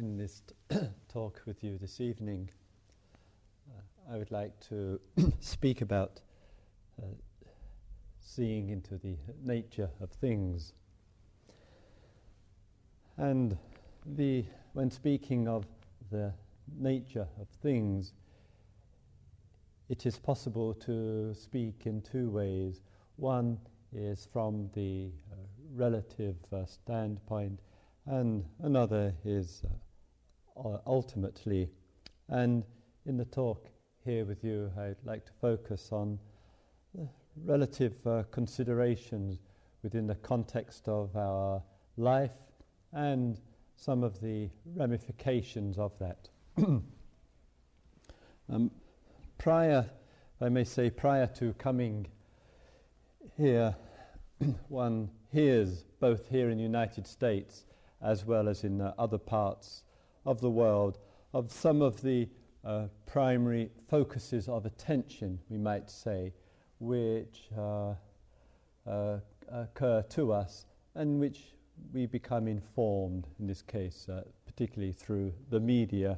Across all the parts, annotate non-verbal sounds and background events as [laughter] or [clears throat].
in this [clears throat] talk with you this evening, uh, I would like to [clears throat] speak about uh, seeing into the nature of things. And the, when speaking of the nature of things, it is possible to speak in two ways. One is from the uh, relative uh, standpoint, and another is uh, ultimately. And in the talk here with you, I'd like to focus on relative uh, considerations within the context of our life and some of the ramifications of that. [clears throat] um, prior, I may say, prior to coming here, [clears throat] one hears, both here in the United States as well as in uh, other parts of the world, of some of the uh, primary focuses of attention, we might say, which uh, uh occur to us and which we become informed, in this case, uh, particularly through the media.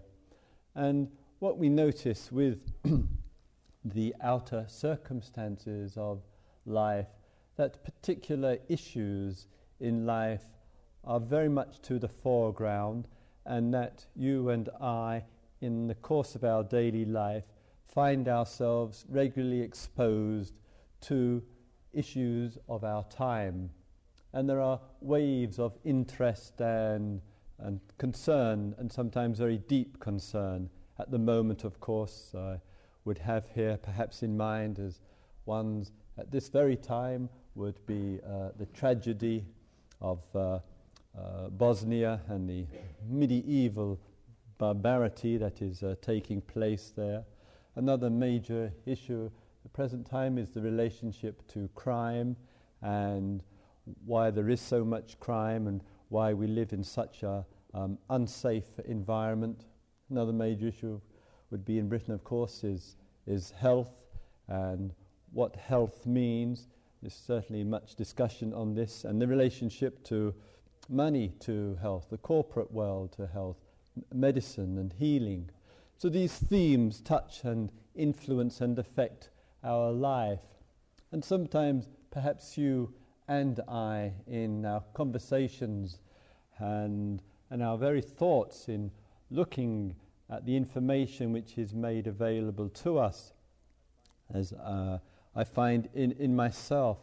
And what we notice with [clears throat] the outer circumstances of life, that particular issues in life are very much to the foreground, and that you and I, in the course of our daily life, find ourselves regularly exposed to issues of our time. And there are waves of interest and, and concern, and sometimes very deep concern. At the moment, of course, I would have here perhaps in mind as one's at this very time would be uh, the tragedy of uh, uh, Bosnia and the medieval barbarity that is uh, taking place there. Another major issue at the present time is the relationship to crime and why there is so much crime and why we live in such an um, unsafe environment. Another major issue would be in Britain, of course, is, is health and what health means. There's certainly much discussion on this and the relationship to money to health, the corporate world to health, medicine and healing. So these themes touch and influence and affect our life. And sometimes perhaps you and I, in our conversations and, and our very thoughts in looking at the information which is made available to us, as uh, I find in, in myself,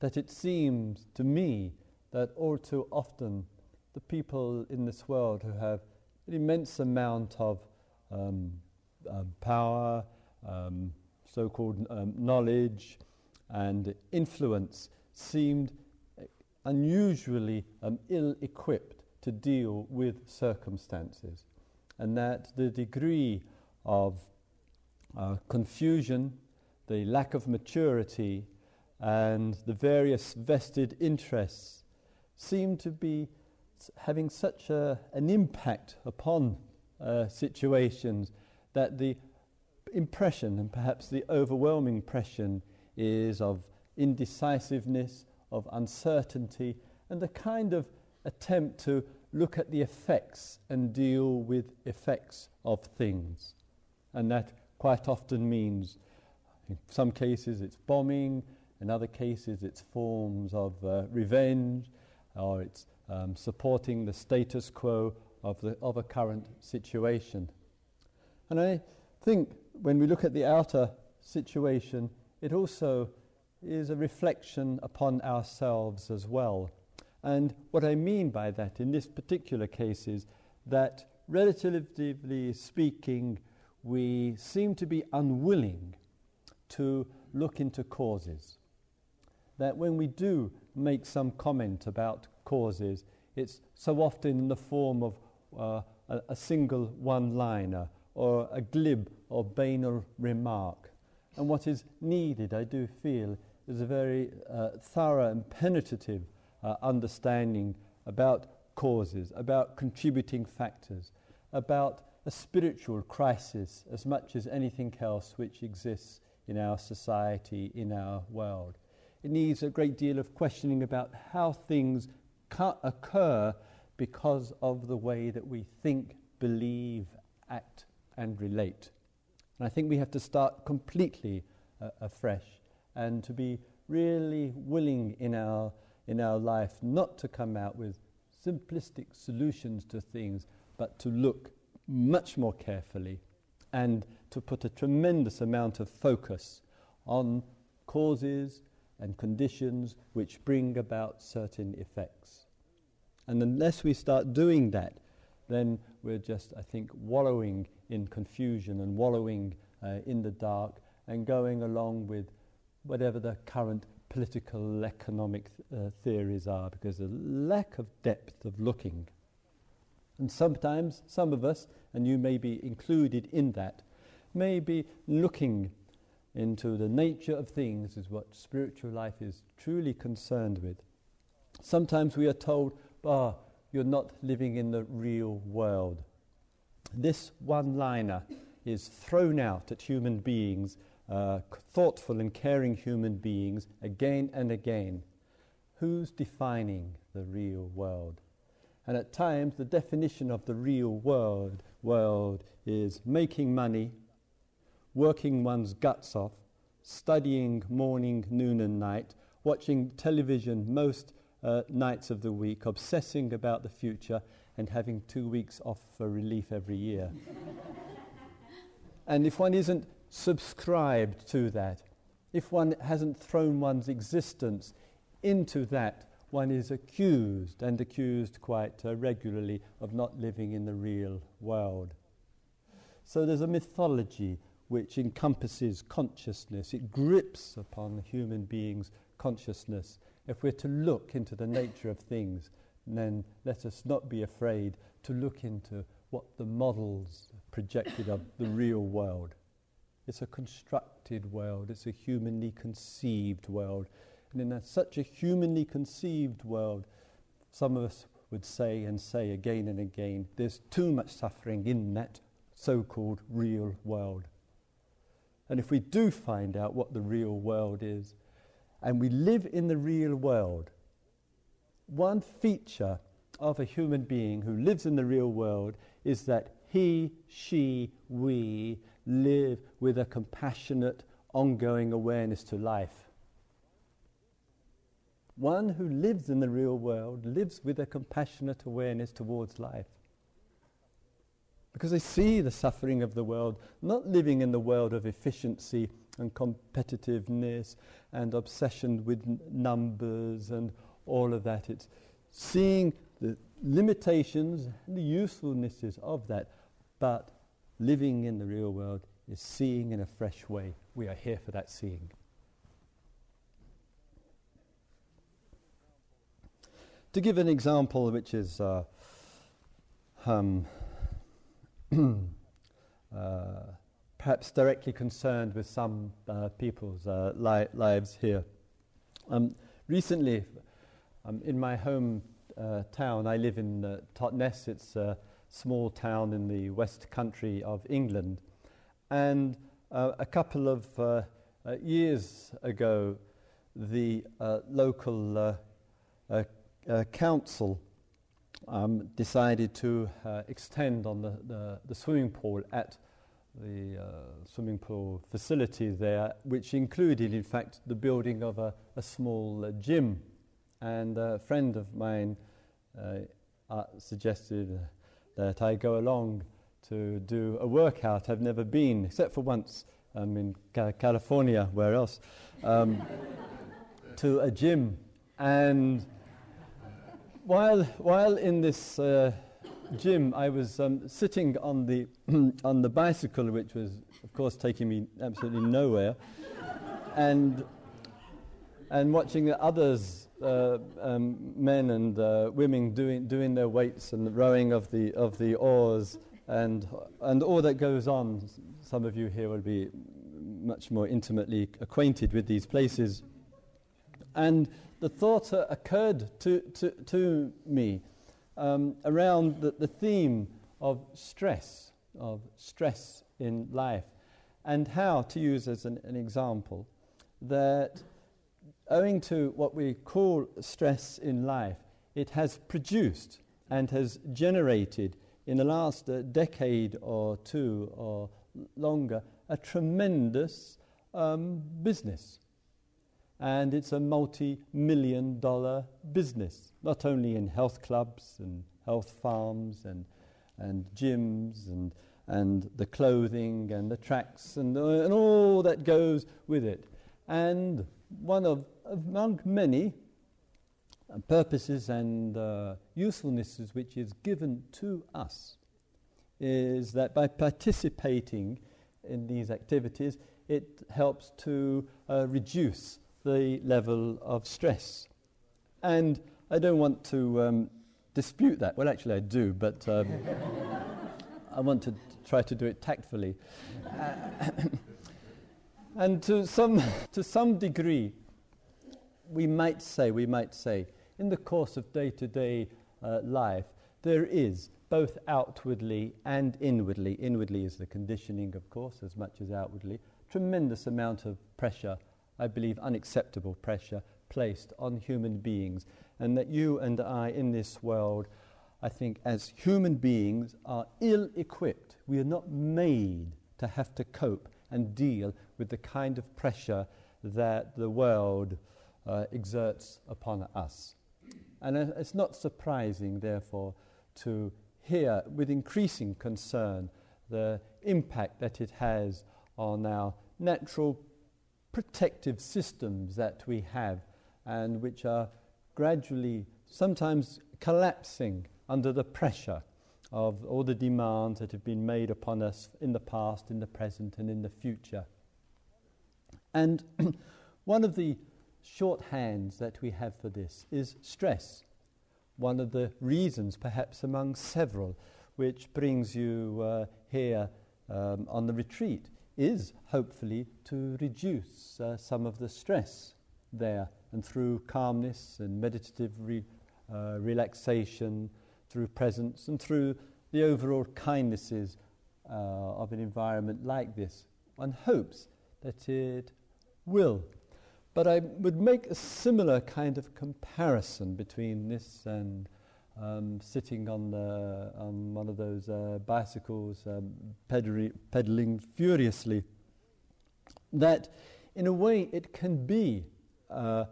that it seems to me that all too often the people in this world who have an immense amount of um, uh, power, um, so called um, knowledge, and influence seemed unusually um, ill equipped to deal with circumstances, and that the degree of uh, confusion, the lack of maturity, and the various vested interests seem to be having such a, an impact upon uh, situations that the impression, and perhaps the overwhelming impression, is of indecisiveness, of uncertainty, and a kind of attempt to look at the effects and deal with effects of things. And that quite often means, in some cases, it's bombing, in other cases, it's forms of uh, revenge, or it's um, supporting the status quo of, the, of a current situation. And I think when we look at the outer situation, it also is a reflection upon ourselves as well. And what I mean by that in this particular case is that, relatively speaking, we seem to be unwilling to look into causes. That when we do make some comment about causes, it's so often in the form of uh, a, a, single one liner or a glib or banal remark. And what is needed, I do feel, is a very uh, thorough and penetrative uh, understanding about causes, about contributing factors, about a spiritual crisis as much as anything else which exists in our society, in our world. It needs a great deal of questioning about how things occur because of the way that we think believe, act, and relate. And I think we have to start completely uh, afresh and to be really willing in our, in our life not to come out with simplistic solutions to things, but to look much more carefully and to put a tremendous amount of focus on causes and conditions which bring about certain effects. And unless we start doing that, then we're just, I think, wallowing in confusion and wallowing uh, in the dark and going along with whatever the current political economic th- uh, theories are because of lack of depth of looking. And sometimes some of us, and you may be included in that, may be looking into the nature of things is what spiritual life is truly concerned with. Sometimes we are told, ah, you're not living in the real world. This one liner is thrown out at human beings, uh, thoughtful and caring human beings, again and again. Who's defining the real world? And at times, the definition of the real world, world is making money, working one's guts off, studying morning, noon, and night, watching television most uh, nights of the week, obsessing about the future, and having two weeks off for relief every year. and if one isn't subscribed to that, if one hasn't thrown one's existence into that, one is accused and accused quite uh, regularly of not living in the real world. So there's a mythology which encompasses consciousness. It grips upon human being's consciousness. If we're to look into the nature of things, then let us not be afraid to look into what the models projected of the real world. It's a constructed world, it's a humanly conceived world. And in a, such a humanly conceived world, some of us would say and say again and again, there's too much suffering in that so called real world. And if we do find out what the real world is, and we live in the real world, one feature of a human being who lives in the real world is that he, she, we live with a compassionate, ongoing awareness to life. One who lives in the real world lives with a compassionate awareness towards life because they see the suffering of the world, not living in the world of efficiency and competitiveness and obsession with n- numbers and all of that. It's seeing the limitations and the usefulnesses of that, but living in the real world is seeing in a fresh way. We are here for that seeing. To give an example, which is uh, um, [clears throat] uh, perhaps directly concerned with some uh, people's uh, li- lives here. Um, recently, um, in my home uh, town, I live in uh, Totnes. It's a small town in the west country of England. And uh, a couple of years ago, the local council um, decided to uh, extend on the, the, the, swimming pool at the uh, swimming pool facility there, which included, in fact, the building of a, a small uh, gym. And a friend of mine uh, uh, suggested that I go along to do a workout. I've never been, except for once um, in ca- California, where else, um, [laughs] to a gym. And while, while in this uh, gym, I was um, sitting on the, [clears throat] on the bicycle, which was, of course, taking me absolutely nowhere, and, and watching the others, uh, um, men and uh, women, doing, doing their weights and the rowing of the, of the oars and, and all that goes on. Some of you here will be much more intimately acquainted with these places. And the thought occurred to, to, to me um, around the, the theme of stress, of stress in life, and how, to use as an, an example, that owing to what we call stress in life, it has produced and has generated in the last uh, decade or two or longer, a tremendous um, business. And it's a multi million dollar business, not only in health clubs and health farms and, and gyms and, and the clothing and the tracks and, uh, and all that goes with it. And one of, among many uh, purposes and uh, usefulnesses which is given to us is that by participating in these activities, it helps to uh, reduce the level of stress. And I don't want to um, dispute that. Well, actually, I do, but um, [laughs] I want to try to do it tactfully. Uh, [coughs] and to some, to some degree, we might say, we might say, in the course of day to day life, there is both outwardly and inwardly. Inwardly is the conditioning, of course, as much as outwardly. Tremendous amount of pressure, I believe unacceptable pressure, placed on human beings. And that you and I in this world, I think, as human beings, are ill equipped. We are not made to have to cope and deal with the kind of pressure that the world uh, exerts upon us. And it's not surprising, therefore, to hear with increasing concern the impact that it has on our natural protective systems that we have and which are gradually, sometimes collapsing under the pressure of all the demands that have been made upon us in the past, in the present, and in the future. And [clears throat] one of the shorthands that we have for this is stress. One of the reasons, perhaps among several, which brings you uh, here um, on the retreat is hopefully to reduce uh, some of the stress there and through calmness and meditative re- uh, relaxation, through presence, and through the overall kindnesses uh, of an environment like this. One hopes that it will. But I would make a similar kind of comparison between this and um, sitting on, the, on one of those uh, bicycles, um, pedaling furiously. That, in a way, it can be uh,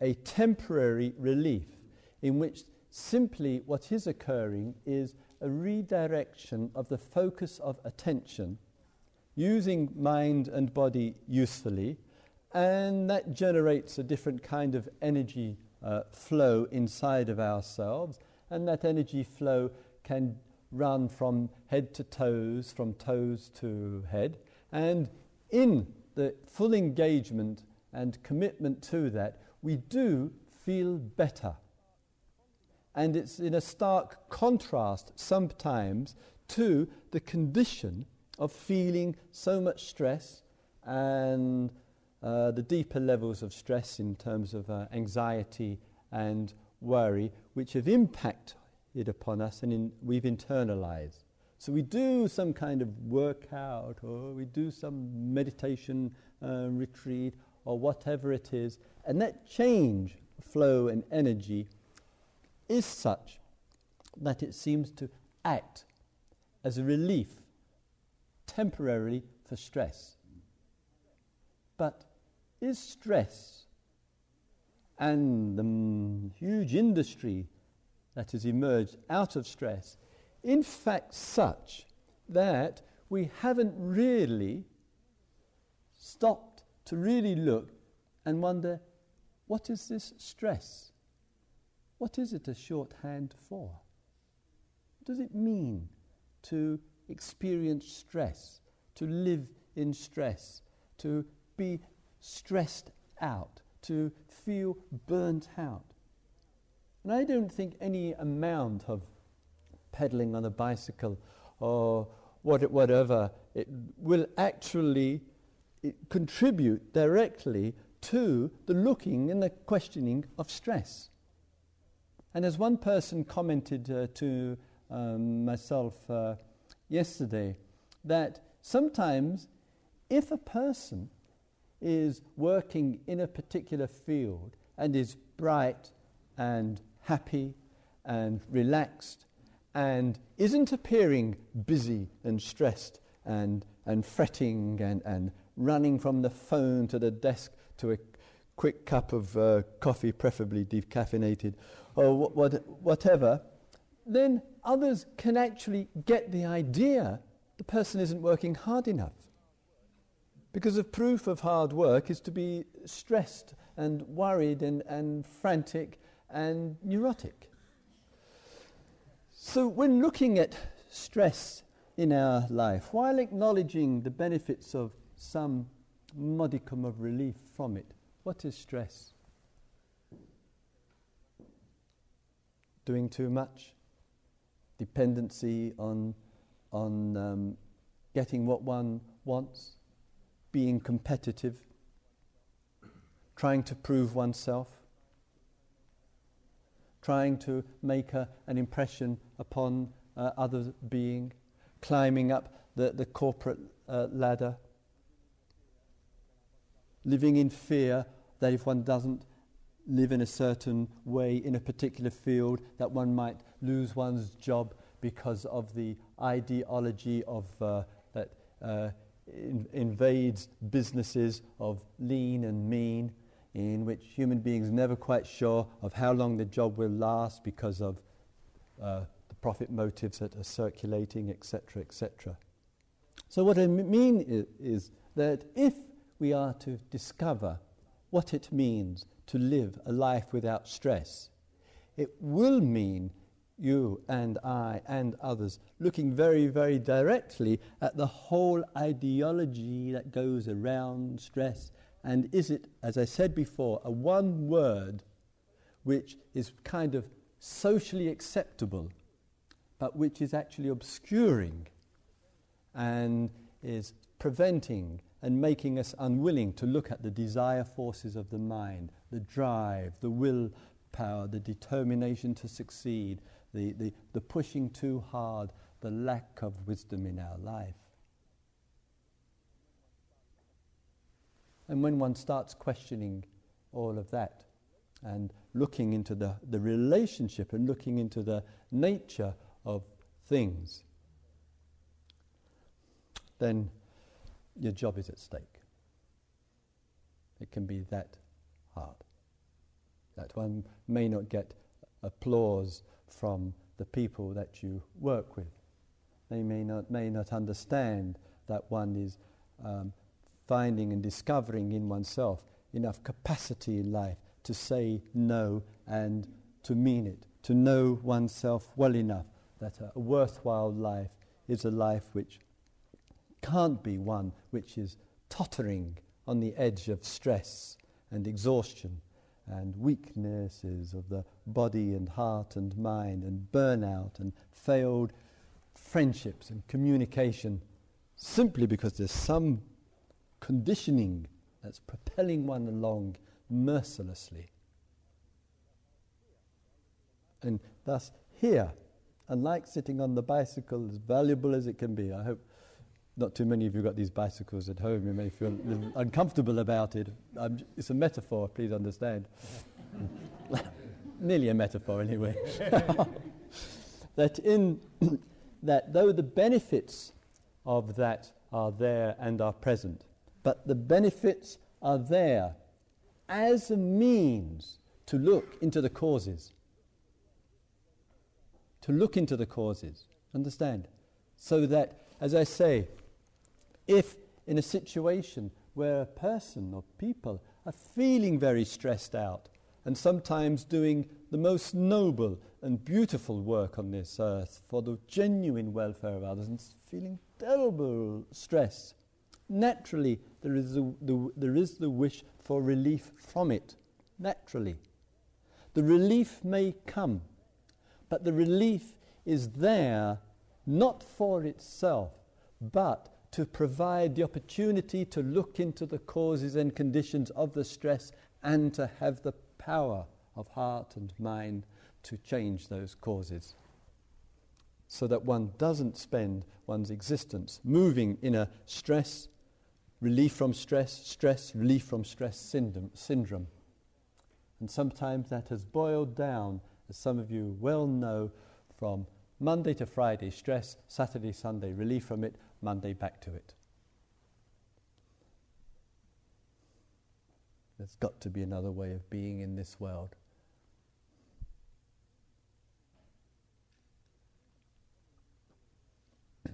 a temporary relief in which simply what is occurring is a redirection of the focus of attention using mind and body usefully, and that generates a different kind of energy uh, flow inside of ourselves, and that energy flow can run from head to toes, from toes to head, and in the full engagement and commitment to that, we do feel better. And it's in a stark contrast sometimes to the condition of feeling so much stress and uh, the deeper levels of stress in terms of uh, anxiety and worry, which have impacted upon us and in, we've internalized. So we do some kind of workout or we do some meditation uh, retreat or whatever it is, and that change, flow, and energy is such that it seems to act as a relief temporarily for stress. But is stress and the huge industry that has emerged out of stress in fact such that we haven't really stopped to really look and wonder what is this stress? What is it a shorthand for? What does it mean to experience stress, to live in stress, to be stressed out, to feel burnt out? And I don't think any amount of pedaling on a bicycle or what, whatever it will actually contribute directly to the looking and the questioning of stress. And as one person commented uh, to um, myself uh, yesterday, that sometimes if a person is working in a particular field and is bright and happy and relaxed and isn't appearing busy and stressed and, and fretting and, and running from the phone to the desk to a quick cup of uh, coffee, preferably decaffeinated, or wh- what, whatever, then others can actually get the idea the person isn't working hard enough. Because the proof of hard work is to be stressed and worried and, and frantic and neurotic. So, when looking at stress in our life, while acknowledging the benefits of some modicum of relief from it, what is stress? Doing too much? Dependency on, on um, getting what one wants? Being competitive? Trying to prove oneself? Trying to make a, an impression upon uh, other being? Climbing up the, the corporate uh, ladder? living in fear that if one doesn't live in a certain way in a particular field, that one might lose one's job because of the ideology of uh, that uh, in, invades businesses of lean and mean, in which human beings never quite sure of how long the job will last because of uh, the profit motives that are circulating, etc., etc. So what I mean is, is that if we are to discover what it means to live a life without stress. It will mean you and I and others looking very, very directly at the whole ideology that goes around stress. And is it, as I said before, a one word which is kind of socially acceptable, but which is actually obscuring and is preventing and making us unwilling to look at the desire forces of the mind, the drive, the will power, the determination to succeed, the, the, the pushing too hard, the lack of wisdom in our life. And when one starts questioning all of that and looking into the, the relationship and looking into the nature of things, then your job is at stake. It can be that hard. That one may not get applause from the people that you work with. They may not, may not understand that one is um, finding and discovering in oneself enough capacity in life to say no and to mean it, to know oneself well enough that a worthwhile life is a life which can't be one which is tottering on the edge of stress and exhaustion and weaknesses of the body and heart and mind and burnout and failed friendships and communication simply because there's some conditioning that's propelling one along mercilessly. And thus, here, unlike sitting on the bicycle, as valuable as it can be, I hope not too many of you got these bicycles at home. You may feel uncomfortable about it. Um, it's a metaphor, please understand. [laughs] Nearly a metaphor, anyway. [laughs] that in [clears throat] that though the benefits of that are there and are present, but the benefits are there as a means to look into the causes. To look into the causes. Understand? So that, as I say, if in a situation where a person or people are feeling very stressed out and sometimes doing the most noble and beautiful work on this earth for the genuine welfare of others and feeling terrible stress, naturally there is the, the, there is the wish for relief from it. Naturally. The relief may come, but the relief is there not for itself, but to provide the opportunity to look into the causes and conditions of the stress and to have the power of heart and mind to change those causes. So that one doesn't spend one's existence moving in a stress, relief from stress, stress, relief from stress syndrome. syndrome. And sometimes that has boiled down, as some of you well know, from Monday to Friday, stress, Saturday, Sunday, relief from it, Monday, back to it. There's got to be another way of being in this world. [clears throat]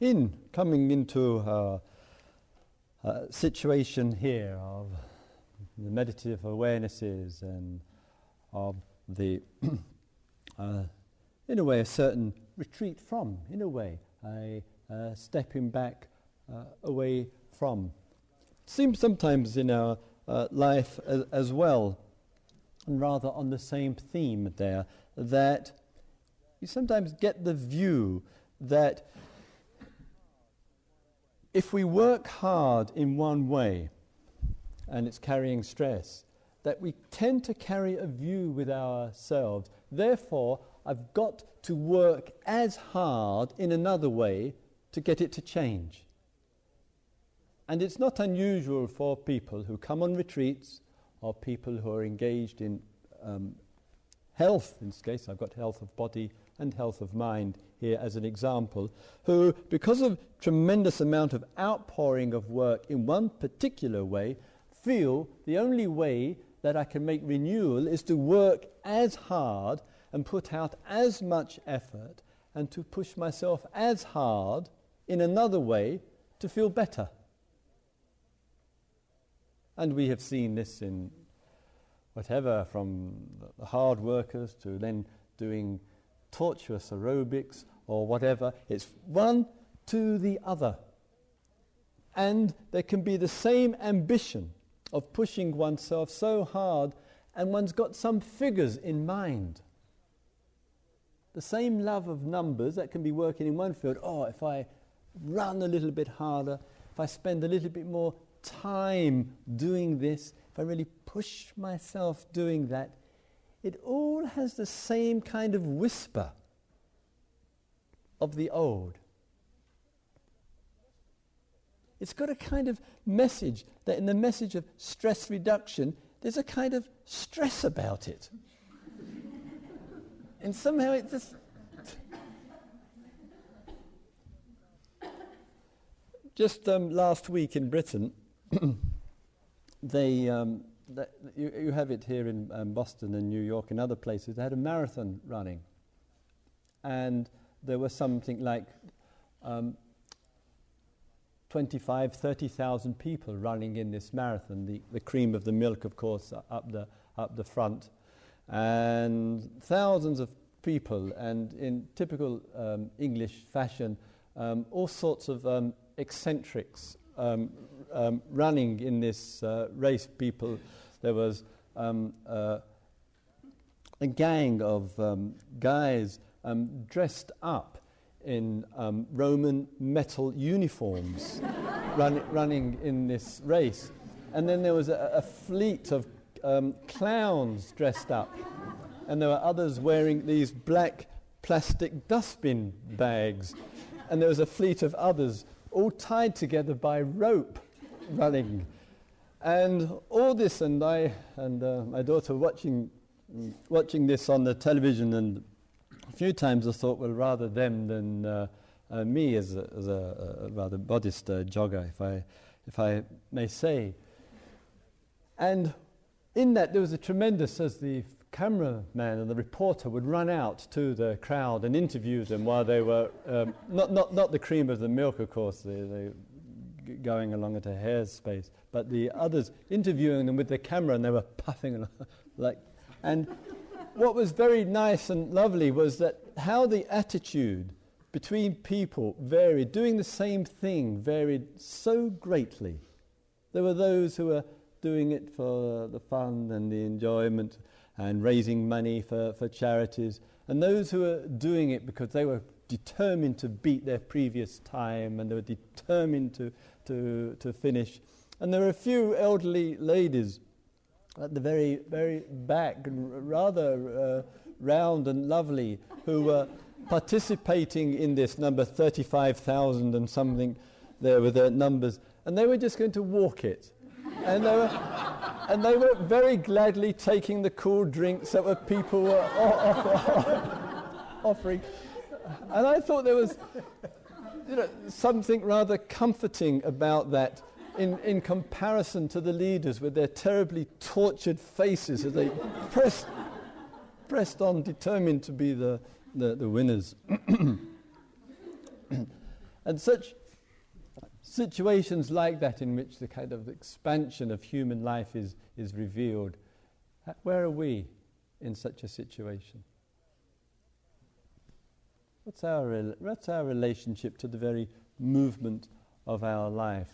in coming into a, a situation here of the meditative awarenesses and of the, [clears throat] uh, in a way, a certain retreat from, in a way, a uh, stepping back uh, away from. Seems sometimes in our uh, life as, as well, and rather on the same theme there, that you sometimes get the view that if we work hard in one way and it's carrying stress, that we tend to carry a view with ourselves. Therefore, I've got to work as hard in another way to get it to change. And it's not unusual for people who come on retreats or people who are engaged in um, health, in this case, I've got health of body and health of mind here as an example, who, because of tremendous amount of outpouring of work in one particular way, feel the only way that I can make renewal is to work as hard and put out as much effort and to push myself as hard in another way to feel better. And we have seen this in whatever, from the hard workers to then doing tortuous aerobics or whatever. It's one to the other. And there can be the same ambition of pushing oneself so hard, and one's got some figures in mind. The same love of numbers that can be working in one field. Oh, if I run a little bit harder, if I spend a little bit more time doing this, if I really push myself doing that, it all has the same kind of whisper of the old. It's got a kind of message that in the message of stress reduction, there's a kind of stress about it. And somehow it just. just um, last week in Britain, [clears throat] they, um, you, you, have it here in um, Boston and New York and other places, they had a marathon running. And there was something like um, 25, 30,000 people running in this marathon, the, the cream of the milk, of course, up the, up the front, and thousands of people, and in typical um, English fashion, um, all sorts of um, eccentrics um, um, running in this uh, race. People, there was um, uh, a gang of guys dressed up in Roman metal uniforms [laughs] run, running in this race. And then there was a, a fleet of um, clowns dressed up. And there were others wearing these black plastic dustbin bags. And there was a fleet of others all tied together by rope running. And all this, and I and uh, my daughter watching, watching this on the television and a few times I thought, well, rather them than uh, uh, me as a, as a, rather Buddhist uh, jogger, if I, if I may say. And in that, there was a tremendous, as the cameraman and the reporter would run out to the crowd and interview them while they were, um, not, not, not the cream of the milk, of course, going along at a hair's space, but the others interviewing them with the camera and they were puffing [laughs] like, and what was very nice and lovely was that how the attitude between people varied, doing the same thing varied so greatly. There were those who were doing it for the fun and the enjoyment and raising money for, for charities, and those who were doing it because they were determined to beat their previous time and they were determined to, to, to finish. And there were a few elderly ladies at the very, very back, rather uh, round and lovely, who were participating in this number 35,000 and something there with their numbers, and they were just going to walk it. And they were, and they were very gladly taking the cool drinks that were people were offering. And I thought there was you know, something rather comforting about that in, in comparison to the leaders with their terribly tortured faces as they pressed, pressed on, determined to be the, the, the winners. [clears throat] and such situations like that, in which the kind of expansion of human life is, is revealed, uh, where are we in such a situation? What's our, what's our relationship to the very movement of our life?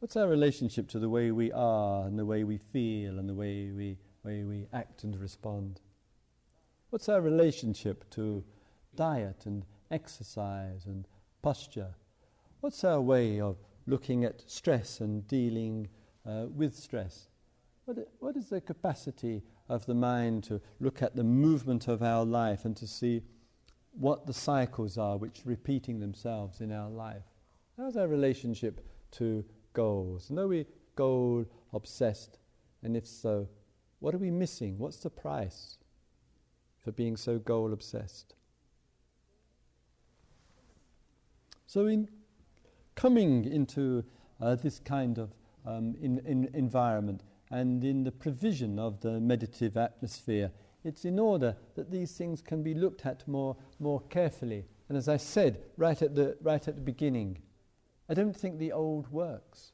What's our relationship to the way we are and the way we feel and the way we, way we act and respond? What's our relationship to diet and exercise and posture? What's our way of looking at stress and dealing uh, with stress? What, what is the capacity of the mind to look at the movement of our life and to see what the cycles are which are repeating themselves in our life? How's our relationship to goals? And are we goal obsessed? And if so, what are we missing? What's the price for being so goal obsessed? So, in coming into uh, this kind of um, in, in environment and in the provision of the meditative atmosphere, it's in order that these things can be looked at more, more carefully. And as I said right at the, right at the beginning, I don't think the old works.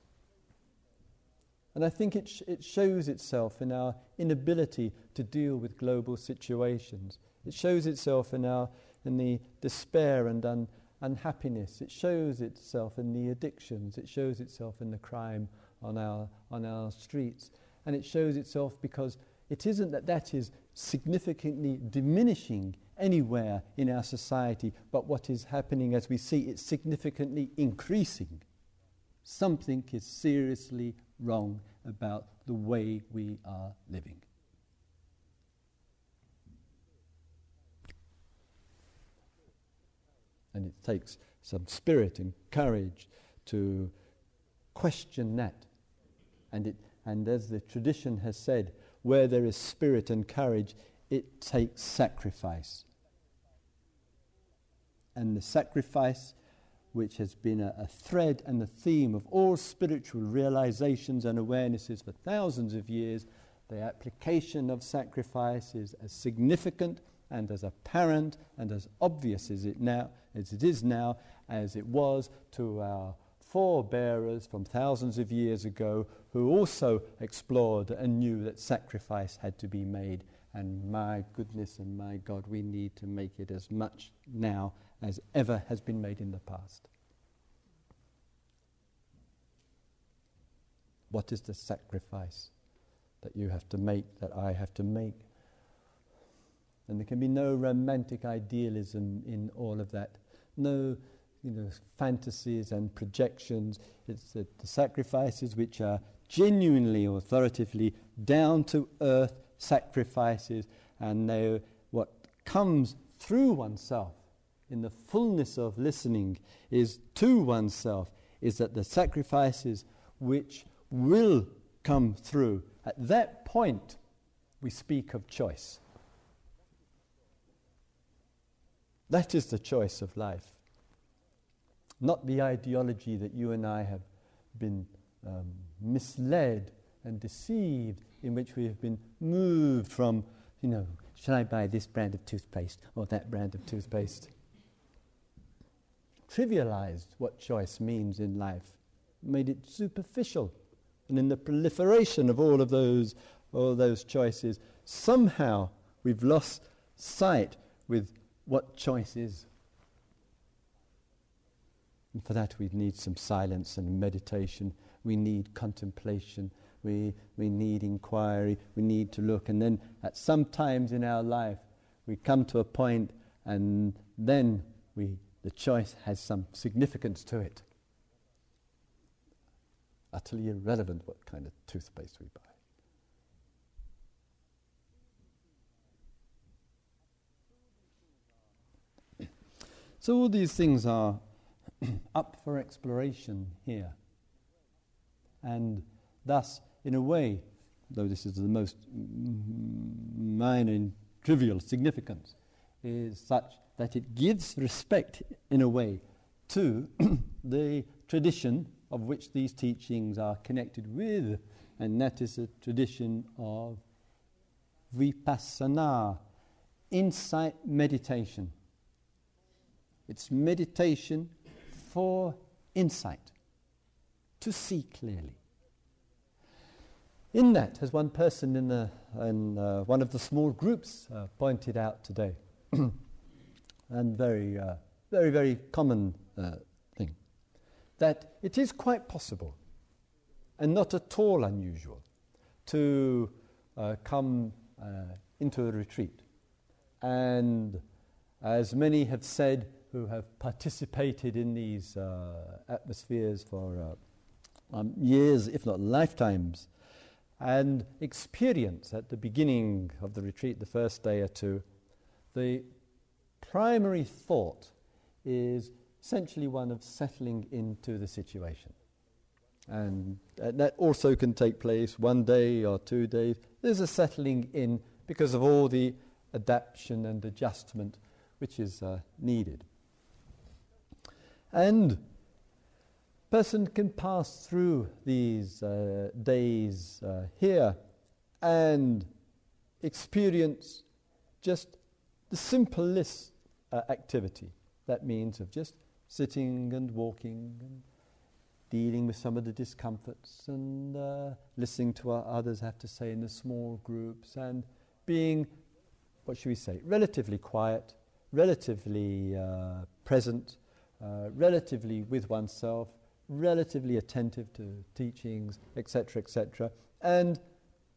And I think it, sh- it shows itself in our inability to deal with global situations. It shows itself in, our, in the despair and un- unhappiness. It shows itself in the addictions. It shows itself in the crime on our, on our streets. And it shows itself because it isn't that that is significantly diminishing anywhere in our society, but what is happening as we see it's significantly increasing. Something is seriously wrong about the way we are living. And it takes some spirit and courage to question that. And, it, and as the tradition has said, where there is spirit and courage, it takes sacrifice. And the sacrifice, which has been a, a thread and a theme of all spiritual realizations and awarenesses for thousands of years, the application of sacrifice is as significant and as apparent and as obvious as it now as it is now as it was to our forebearers from thousands of years ago who also explored and knew that sacrifice had to be made. And my goodness and my God, we need to make it as much now as ever has been made in the past. What is the sacrifice that you have to make, that I have to make? And there can be no romantic idealism in all of that. No you know, fantasies and projections. It's the, the sacrifices which are genuinely, authoritatively, down to earth sacrifices, and they, what comes through oneself in the fullness of listening is to oneself, is that the sacrifices which will come through, at that point, we speak of choice. That is the choice of life not the ideology that you and I have been um, misled and deceived, in which we have been moved from, you know, should I buy this brand of toothpaste or that brand of toothpaste? Trivialized what choice means in life, made it superficial. And in the proliferation of all of those, all those choices, somehow we've lost sight with what choice is. And for that, we need some silence and meditation. We need contemplation. We, we need inquiry. We need to look. And then, at some times in our life, we come to a point, and then we, the choice has some significance to it. Utterly irrelevant what kind of toothpaste we buy. So, all these things are [clears throat] up for exploration here. And thus, in a way, though this is the most minor and trivial significance, is such that it gives respect, in a way, to [clears throat] the tradition of which these teachings are connected with, and that is a tradition of vipassana, insight meditation. It's meditation for insight, to see clearly. In that, as one person in, in uh, one of the small groups uh, pointed out today, [clears throat] and very, uh, very, very common uh, thing, that it is quite possible and not at all unusual to uh, come uh, into a retreat. And as many have said who have participated in these atmospheres for um, years, if not lifetimes, and experience at the beginning of the retreat, the first day or two, the primary thought is essentially one of settling into the situation. And uh, that also can take place one day or two days. There's a settling in because of all the adaptation and adjustment which is uh, needed. And person can pass through these uh, days uh, here and experience just the simplest uh, activity. That means of just sitting and walking and dealing with some of the discomforts and uh, listening to what others have to say in the small groups and being, what should we say, relatively quiet, relatively uh, present, uh, relatively with oneself, relatively attentive to teachings, etc., etc., and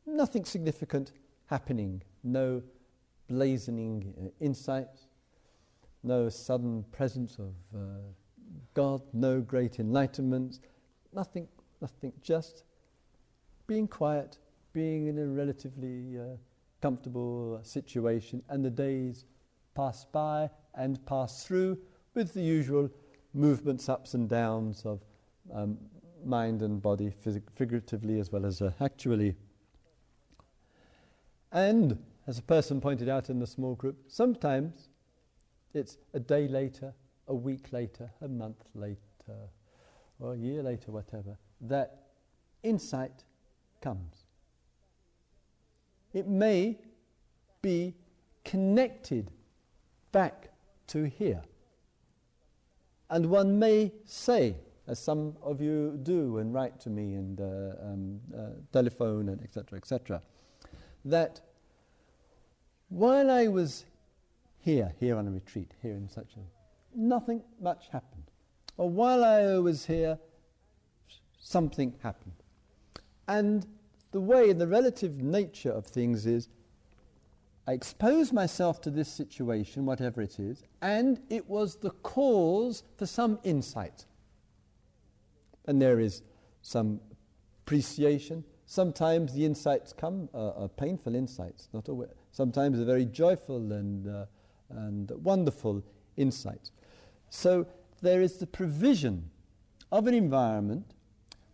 nothing significant happening, no blazoning uh, insights, no sudden presence of uh, God, no great enlightenment, nothing, nothing, just being quiet, being in a relatively uh, comfortable situation, and the days pass by and pass through with the usual movements, ups and downs of um, mind and body, phys- figuratively as well as uh, actually. And, as a person pointed out in the small group, sometimes it's a day later, a week later, a month later, or a year later, whatever, that insight comes. It may be connected back to here. And one may say, as some of you do and write to me and uh, um, uh, telephone and etc. etc. That while I was here, here on a retreat, here in such a, nothing much happened. Or while I was here, something happened. And the way, the relative nature of things is, I exposed myself to this situation, whatever it is, and it was the cause for some insight and there is some appreciation. Sometimes the insights come uh, are painful insights, not always. Sometimes they're very joyful and, uh, and wonderful insights. So there is the provision of an environment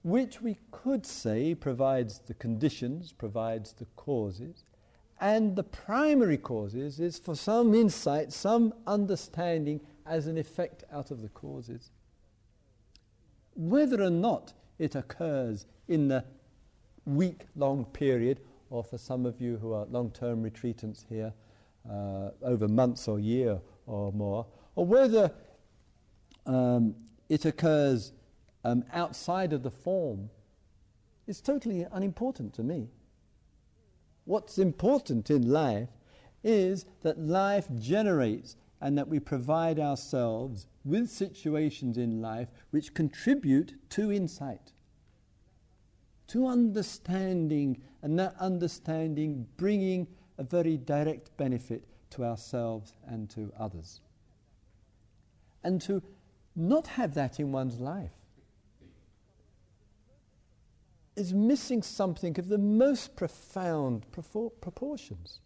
which we could say provides the conditions, provides the causes, and the primary causes is for some insight, some understanding as an effect out of the causes whether or not it occurs in the week long period, or for some of you who are long term retreatants here, uh, over months or year or more, or whether um, it occurs um, outside of the form, is totally unimportant to me. What's important in life is that life generates and that we provide ourselves with situations in life which contribute to insight, to understanding, and that understanding bringing a very direct benefit to ourselves and to others. And to not have that in one's life is missing something of the most profound proportions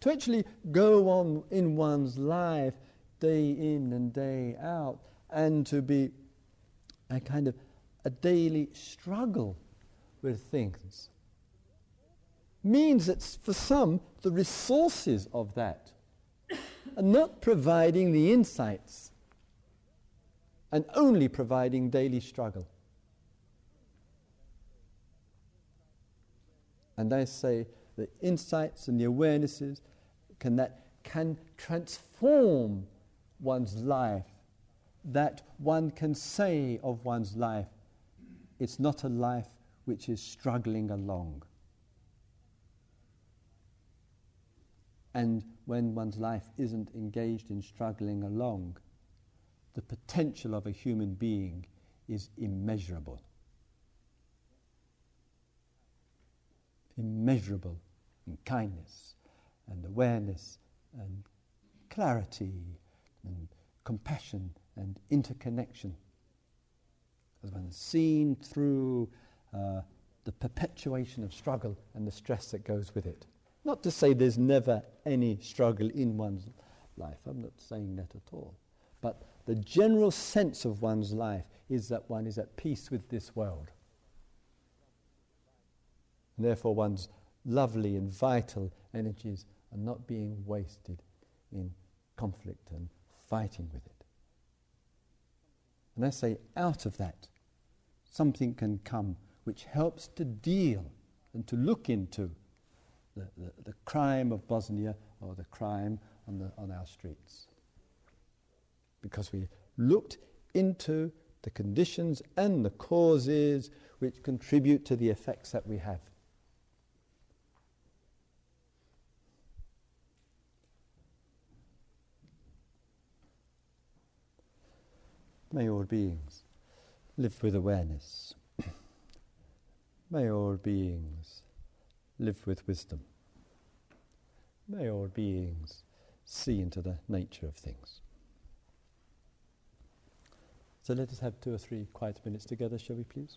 to actually go on in one's life day in and day out and to be a kind of a daily struggle with things means that for some, the resources of that are not providing the insights and only providing daily struggle. And I say the insights and the awarenesses can, that can transform one's life, that one can say of one's life, it's not a life which is struggling along. And when one's life isn't engaged in struggling along, the potential of a human being is immeasurable. Immeasurable in kindness and awareness and clarity and compassion and interconnection. As one seen through uh, the perpetuation of struggle and the stress that goes with it. Not to say there's never any struggle in one's life, I'm not saying that at all. But the general sense of one's life is that one is at peace with this world. And therefore, one's lovely and vital energies are not being wasted in conflict and fighting with it. And I say, out of that, something can come which helps to deal and to look into the, the, the crime of Bosnia or the crime on, the, on our streets. Because we looked into the conditions and the causes which contribute to the effects that we have. May all beings live with awareness. [clears throat] May all beings live with wisdom. May all beings see into the nature of things. So let us have two or three quiet minutes together, shall we please?